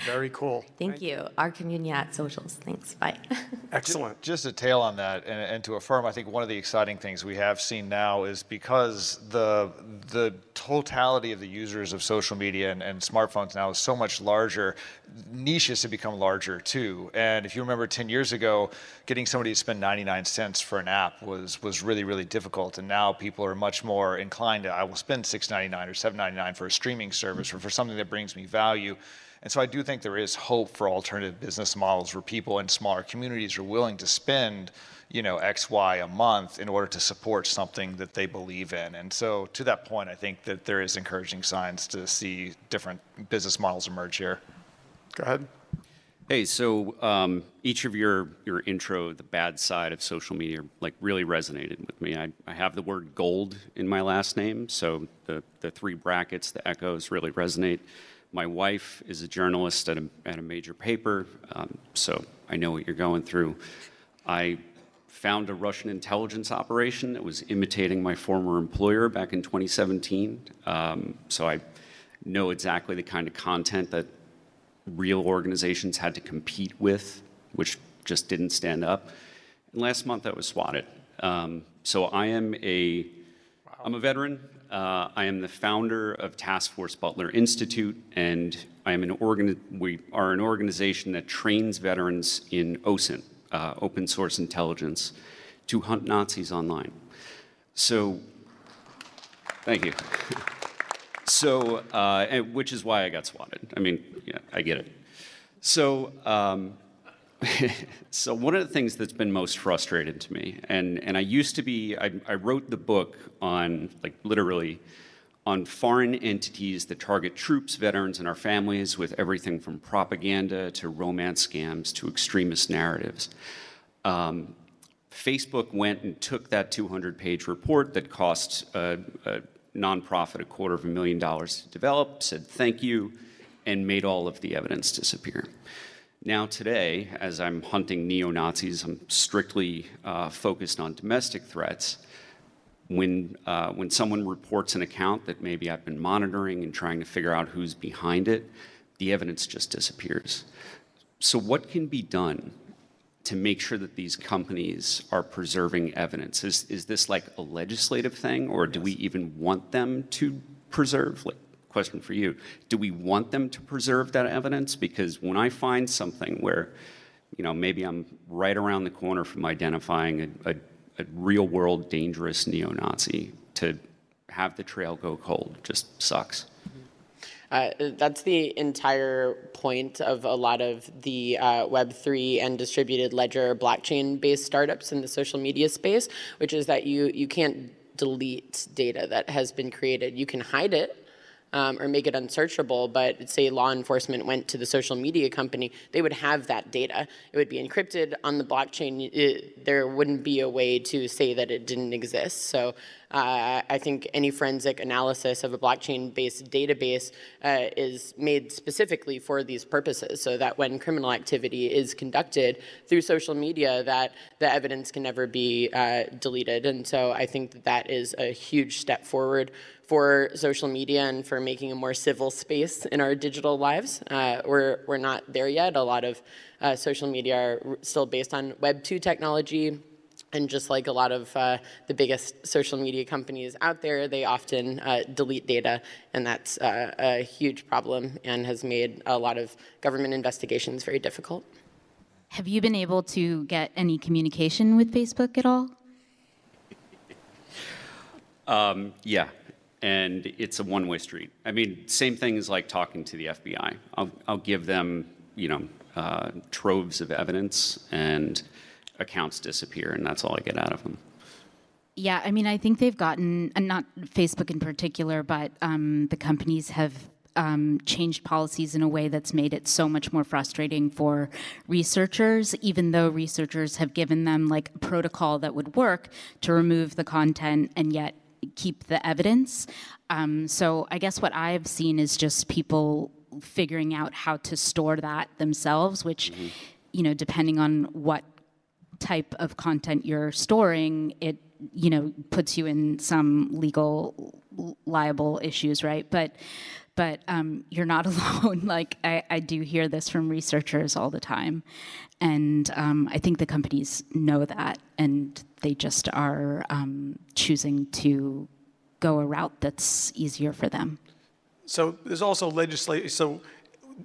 Very cool. Thank you. Our Communia at socials. Thanks. Bye. Excellent. Just a tail on that, and, and to affirm, I think one of the exciting things we have seen now is because the the totality of the users of social media and, and smartphones now is so much larger, niches have become larger too. And if you remember 10 years ago, getting somebody to spend 99 cents for an app was was really really difficult. And now people are much more inclined to I will spend 6.99 or 7.99 for a streaming service or for something that brings me value. And so I do think there is hope for alternative business models where people in smaller communities are willing to spend, you know, X, Y a month in order to support something that they believe in. And so to that point, I think that there is encouraging signs to see different business models emerge here. Go ahead. Hey, so um, each of your your intro, the bad side of social media, like really resonated with me. I, I have the word gold in my last name, so the the three brackets, the echoes, really resonate. My wife is a journalist at a at a major paper, um, so I know what you're going through. I found a Russian intelligence operation that was imitating my former employer back in 2017. Um, so I know exactly the kind of content that real organizations had to compete with, which just didn't stand up. And last month I was swatted. Um, so I am a, am a veteran. Uh, I am the founder of Task Force Butler Institute, and I am an organ. We are an organization that trains veterans in OSINT, uh, open source intelligence, to hunt Nazis online. So, thank you. So, uh, which is why I got swatted. I mean, yeah, I get it. So, um, so one of the things that's been most frustrating to me, and, and I used to be, I, I wrote the book on, like literally, on foreign entities that target troops, veterans, and our families with everything from propaganda to romance scams to extremist narratives. Um, Facebook went and took that 200 page report that cost a, a nonprofit a quarter of a million dollars to develop, said thank you, and made all of the evidence disappear. Now, today, as I'm hunting neo Nazis, I'm strictly uh, focused on domestic threats. When, uh, when someone reports an account that maybe I've been monitoring and trying to figure out who's behind it, the evidence just disappears. So, what can be done to make sure that these companies are preserving evidence? Is, is this like a legislative thing, or do we even want them to preserve? Like, question for you: Do we want them to preserve that evidence? Because when I find something where, you know, maybe I'm right around the corner from identifying a, a, a real-world dangerous neo-Nazi, to have the trail go cold just sucks. Uh, that's the entire point of a lot of the uh, Web3 and distributed ledger blockchain-based startups in the social media space, which is that you you can't delete data that has been created. You can hide it. Um, or make it unsearchable, but say law enforcement went to the social media company, they would have that data. It would be encrypted on the blockchain. It, there wouldn't be a way to say that it didn't exist. So uh, I think any forensic analysis of a blockchain-based database uh, is made specifically for these purposes, so that when criminal activity is conducted through social media, that the evidence can never be uh, deleted. And so I think that that is a huge step forward for social media and for making a more civil space in our digital lives. Uh, we're, we're not there yet. A lot of uh, social media are still based on Web 2 technology. And just like a lot of uh, the biggest social media companies out there, they often uh, delete data, and that's uh, a huge problem and has made a lot of government investigations very difficult. Have you been able to get any communication with Facebook at all? Um, yeah, and it's a one-way street. I mean, same thing as like talking to the FBI. I'll, I'll give them, you know, uh, troves of evidence, and accounts disappear, and that's all I get out of them. Yeah, I mean, I think they've gotten, and not Facebook in particular, but um, the companies have um, changed policies in a way that's made it so much more frustrating for researchers, even though researchers have given them like a protocol that would work to remove the content and yet keep the evidence. Um, so I guess what I've seen is just people figuring out how to store that themselves, which, mm-hmm. you know, depending on what type of content you're storing, it you know puts you in some legal liable issues, right? But but um, you're not alone. like I, I, do hear this from researchers all the time, and um, I think the companies know that, and they just are um, choosing to go a route that's easier for them. So there's also legislation. So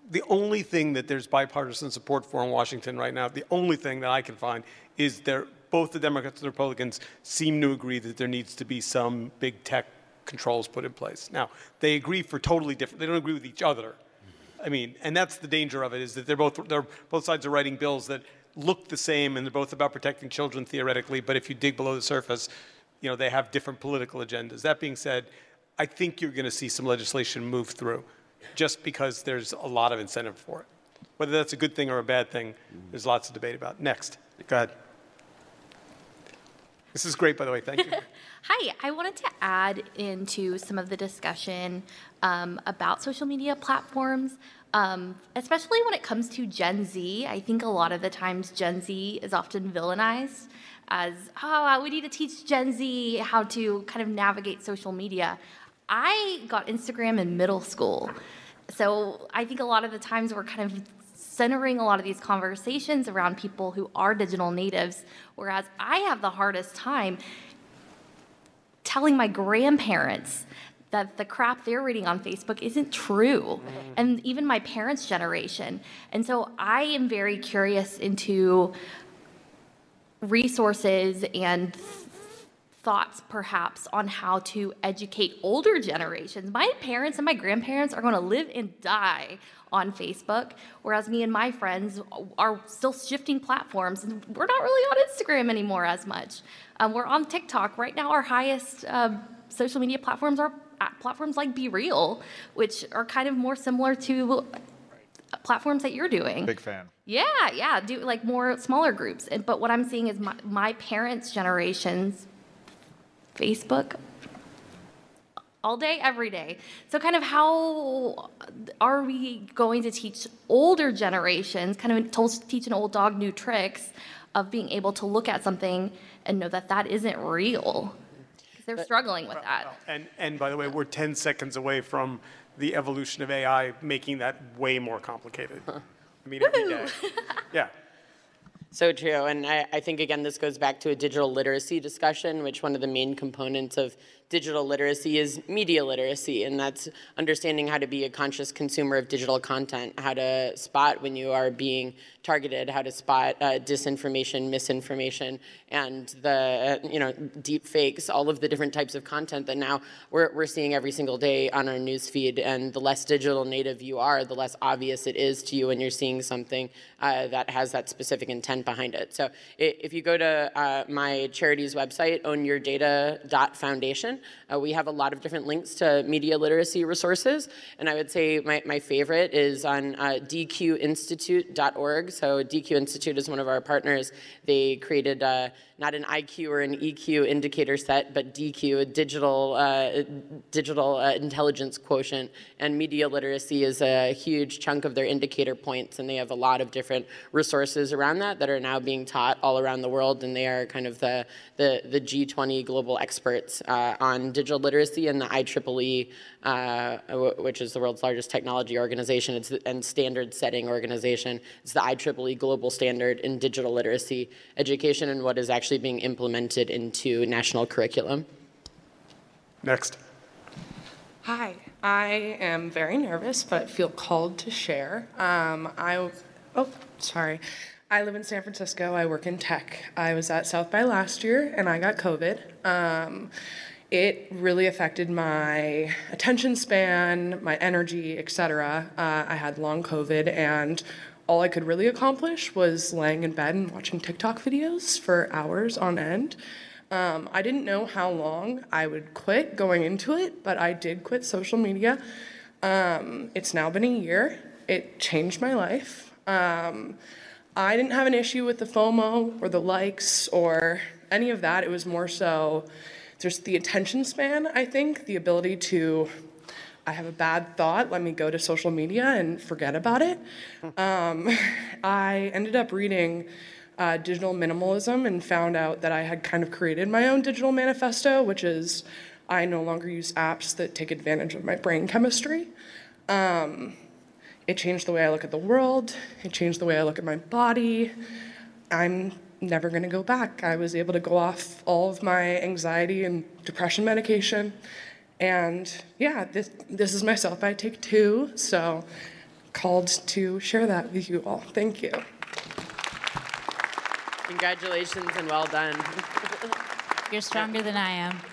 the only thing that there's bipartisan support for in Washington right now, the only thing that I can find is there both the Democrats and the Republicans seem to agree that there needs to be some big tech controls put in place. Now, they agree for totally different, they don't agree with each other. I mean, and that's the danger of it is that they're both, they're, both sides are writing bills that look the same and they're both about protecting children theoretically, but if you dig below the surface, you know, they have different political agendas. That being said, I think you're going to see some legislation move through just because there's a lot of incentive for it. Whether that's a good thing or a bad thing, there's lots of debate about. Next, go ahead. This is great, by the way. Thank you. Hi, I wanted to add into some of the discussion um, about social media platforms, um, especially when it comes to Gen Z. I think a lot of the times Gen Z is often villainized as, oh, we need to teach Gen Z how to kind of navigate social media. I got Instagram in middle school. So I think a lot of the times we're kind of centering a lot of these conversations around people who are digital natives, whereas I have the hardest time telling my grandparents that the crap they're reading on Facebook isn't true, mm-hmm. and even my parents' generation. And so I am very curious into resources and thoughts perhaps on how to educate older generations. My parents and my grandparents are going to live and die on Facebook, whereas me and my friends are still shifting platforms, and we're not really on Instagram anymore as much. Um, we're on TikTok right now. Our highest uh, social media platforms are platforms like BeReal, which are kind of more similar to platforms that you're doing. Big fan. Yeah, yeah, do like more smaller groups. And, but what I'm seeing is my, my parents' generations, Facebook, all day, every day. So, kind of how are we going to teach older generations, kind of teach an old dog new tricks of being able to look at something and know that that isn't real? Because they're struggling with that. And, and by the way, we're 10 seconds away from the evolution of AI making that way more complicated. I mean, every day. Yeah. So true. And I, I, think, again, this goes back to a digital literacy discussion, which one of the main components of digital literacy is media literacy, and that's understanding how to be a conscious consumer of digital content, how to spot when you are being targeted, how to spot uh, disinformation, misinformation, and the uh, you know deep fakes, all of the different types of content that now we're, we're seeing every single day on our news feed. And the less digital native you are, the less obvious it is to you when you're seeing something uh, that has that specific intent behind it. So if you go to uh, my charity's website, ownyourdata.foundation, uh, we have a lot of different links to media literacy resources, and I would say my, my favorite is on uh, dqinstitute.org. So DQ Institute is one of our partners. They created uh, not an IQ or an EQ indicator set, but DQ, a digital, uh, digital uh, intelligence quotient. And media literacy is a huge chunk of their indicator points, and they have a lot of different resources around that that are now being taught all around the world, and they are kind of the, the, the G20 global experts uh, on digital literacy and the IEEE, uh, which is the world's largest technology organization it's the, and standard setting organization. It's the IEEE global standard in digital literacy education and what is actually actually being implemented into national curriculum. Next. Hi, I am very nervous, but feel called to share. Um, I, oh, sorry. I live in San Francisco. I work in tech. I was at South by last year, and I got COVID. Um, it really affected my attention span, my energy, etc. Uh, I had long COVID, and all I could really accomplish was laying in bed and watching TikTok videos for hours on end. Um, I didn't know how long I would quit going into it, but I did quit social media. Um, it's now been a year. It changed my life. Um, I didn't have an issue with the FOMO or the likes or any of that. It was more so just the attention span, I think, the ability to, I have a bad thought, let me go to social media and forget about it. Um, I ended up reading uh, digital minimalism and found out that I had kind of created my own digital manifesto, which is I no longer use apps that take advantage of my brain chemistry. Um, it changed the way I look at the world, it changed the way I look at my body. I'm never going to go back. I was able to go off all of my anxiety and depression medication. And yeah, this, this is myself. I take two, so called to share that with you all. Thank you. Congratulations and well done. You're stronger than I am.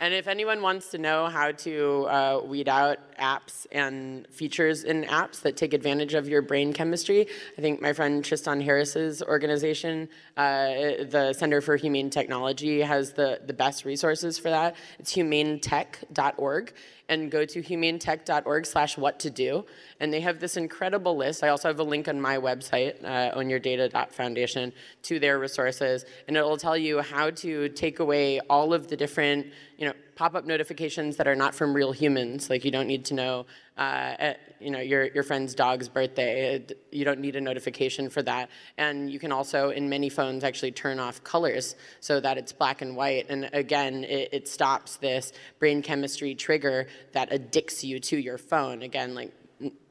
And if anyone wants to know how to uh, weed out apps and features in apps that take advantage of your brain chemistry, I think my friend Tristan Harris's organization, uh, the Center for Humane Technology, has the, the best resources for that. It's humanetech.org and go to humanetech.org slash what to do. And they have this incredible list. I also have a link on my website, uh, ownyourdata.foundation, to their resources. And it will tell you how to take away all of the different, you know, pop-up notifications that are not from real humans. Like you don't need to know, uh, you know, your, your friend's dog's birthday. You don't need a notification for that. And you can also, in many phones, actually turn off colors so that it's black and white. And again, it, it stops this brain chemistry trigger that addicts you to your phone. Again, like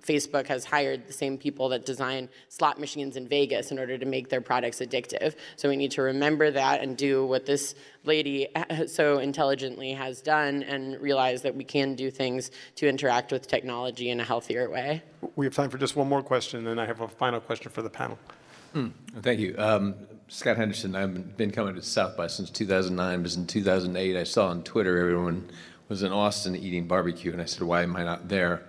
Facebook has hired the same people that design slot machines in Vegas in order to make their products addictive. So we need to remember that and do what this lady so intelligently has done and realize that we can do things to interact with technology in a healthier way. We have time for just one more question, and I have a final question for the panel. Mm, thank you. Um, Scott Henderson, I've been coming to South by since 2009. It was in 2008. I saw on Twitter everyone was in Austin eating barbecue, and I said, why am I not there?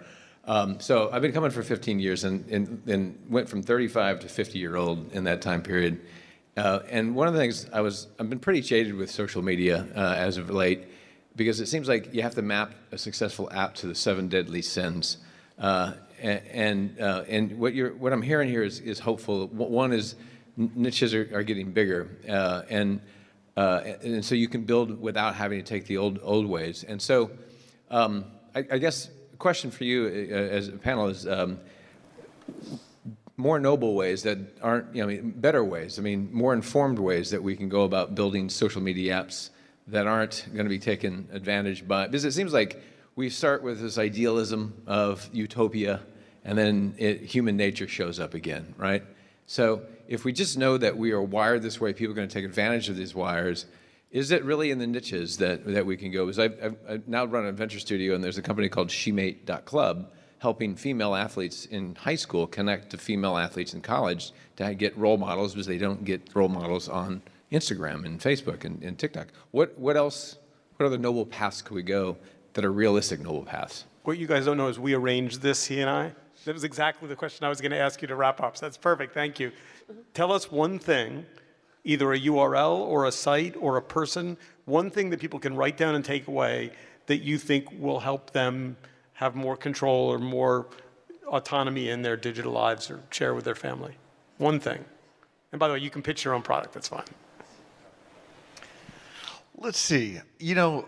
Um, so I've been coming for 15 years and, and, and, went from 35 to 50 year old in that time period. Uh, and one of the things I was, I've been pretty jaded with social media uh, as of late because it seems like you have to map a successful app to the seven deadly sins. Uh, and uh, and what you're what I'm hearing here is, is hopeful. One is niches are, are getting bigger, uh, and uh, and so you can build without having to take the old old ways. And so um, I, I guess question for you uh, as a panel is um, more noble ways that aren't, you know, I mean, better ways, I mean, more informed ways that we can go about building social media apps that aren't going to be taken advantage by. Because it seems like we start with this idealism of utopia, and then it, human nature shows up again, right? So if we just know that we are wired this way, people are going to take advantage of these wires, is it really in the niches that, that we can go? Because I've, I've, I've now run a venture studio, and there's a company called SheMate.club helping female athletes in high school connect to female athletes in college to get role models because they don't get role models on Instagram and Facebook and, and TikTok. What, what else, what other noble paths could we go that are realistic noble paths? What you guys don't know is we arranged this, he and I. That was exactly the question I was going to ask you to wrap up. So that's perfect. Thank you. Tell us one thing either a URL or a site or a person, one thing that people can write down and take away that you think will help them have more control or more autonomy in their digital lives or share with their family. One thing. And by the way, you can pitch your own product, that's fine. Let's see. You know,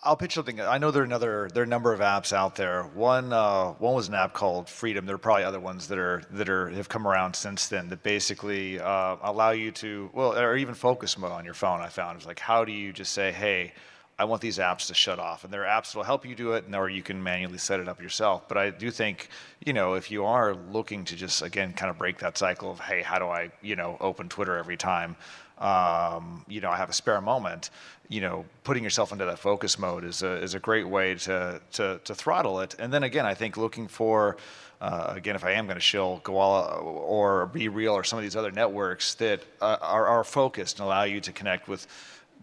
I'll pitch something. I know there are another there are a number of apps out there. One uh, one was an app called Freedom. There are probably other ones that are that are have come around since then that basically uh, allow you to well or even focus mode on your phone. I found it's like how do you just say hey. I want these apps to shut off, and there are apps that will help you do it, and or you can manually set it up yourself. But I do think, you know, if you are looking to just again kind of break that cycle of, hey, how do I, you know, open Twitter every time, um, you know, I have a spare moment, you know, putting yourself into that focus mode is a, is a great way to, to, to throttle it. And then again, I think looking for, uh, again, if I am going to shill Gowalla or BeReal or some of these other networks that uh, are, are focused and allow you to connect with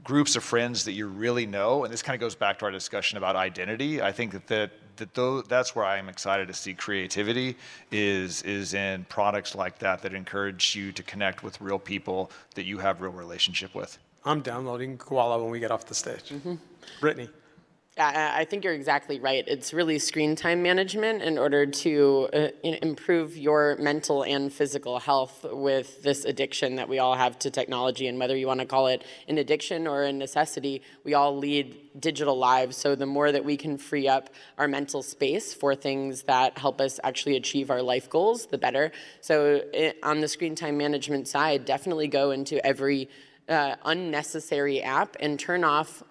groups of friends that you really know, and this kind of goes back to our discussion about identity. I think that, that that tho- that's where I'm excited to see creativity is is in products like that that encourage you to connect with real people that you have real relationship with. I'm downloading Gowalla when we get off the stage. Mm-hmm. Brittany. I I think you're exactly right. It's really screen time management in order to uh, improve your mental and physical health with this addiction that we all have to technology. And whether you want to call it an addiction or a necessity, we all lead digital lives. So the more that we can free up our mental space for things that help us actually achieve our life goals, the better. So i on the screen time management side, definitely go into every uh, unnecessary app and turn off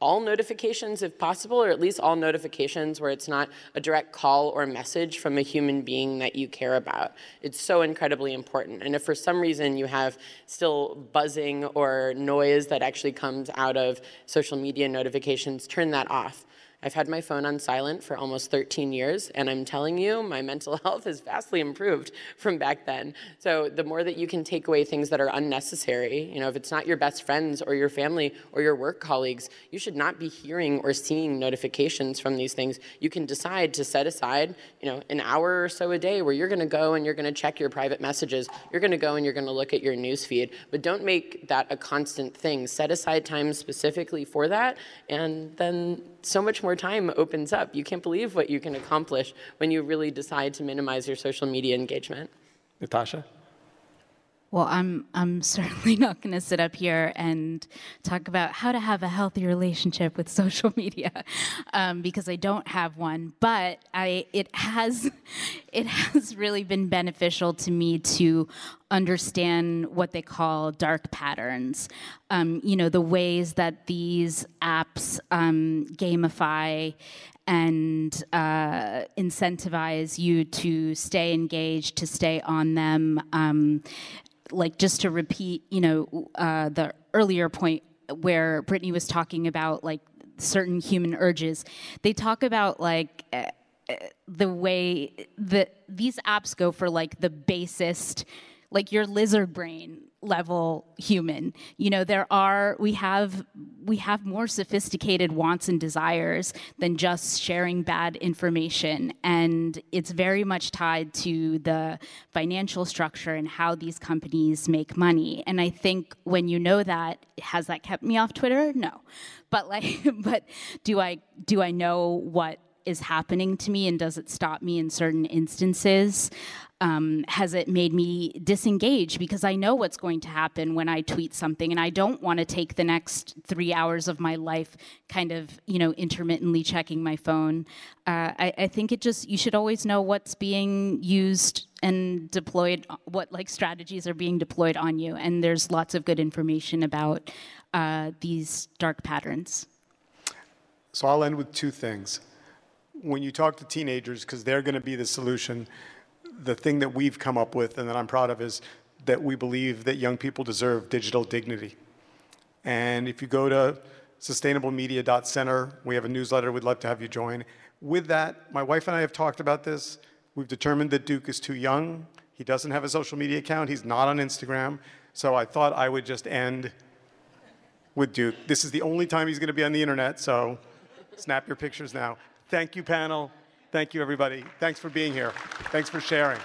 all notifications if possible, or at least all notifications where it's not a direct call or message from a human being that you care about. It's so incredibly important. And if for some reason you have still buzzing or noise that actually comes out of social media notifications, turn that off. I've had my phone on silent for almost 13 years, and I'm telling you, my mental health has vastly improved from back then. So the more that you can take away things that are unnecessary, you know, if it's not your best friends or your family or your work colleagues, you should not be hearing or seeing notifications from these things. You can decide to set aside, you know, an hour or so a day where you're going to go and you're going to check your private messages. You're going to go and you're going to look at your news feed, but don't make that a constant thing. Set aside time specifically for that, and then so much more time opens up. You can't believe what you can accomplish when you really decide to minimize your social media engagement. Natasha? Well, I'm I'm certainly not going to sit up here and talk about how to have a healthy relationship with social media um, because I don't have one. But I it has it has really been beneficial to me to understand what they call dark patterns. Um, you know, the ways that these apps um, gamify and uh, incentivize you to stay engaged, to stay on them. Um, like just to repeat, you know, uh, the earlier point where Brittany was talking about like certain human urges, they talk about like. Uh, the way that these apps go for like the basest like your lizard brain level human. You know there are we have we have more sophisticated wants and desires than just sharing bad information. And it's very much tied to the financial structure and how these companies make money. And i think when you know that has that kept me off twitter? No. But like but do i do i know what is happening to me and does it stop me in certain instances? Um, has it made me disengage because I know what's going to happen when I tweet something and I don't want to take the next three hours of my life kind of, you know, intermittently checking my phone. Uh, I, I think it just, you should always know what's being used and deployed, what like strategies are being deployed on you. And there's lots of good information about uh, these dark patterns. So I'll end with two things. When you talk to teenagers, because they're going to be the solution, the thing that we've come up with and that I'm proud of is that we believe that young people deserve digital dignity. And if you go to sustainablemedia.center, we have a newsletter we'd love to have you join. With that, my wife and I have talked about this. We've determined that Duke is too young. He doesn't have a social media account. He's not on Instagram. So I thought I would just end with Duke. This is the only time he's going to be on the internet, so snap your pictures now. Thank you, panel. Thank you, everybody. Thanks for being here. Thanks for sharing.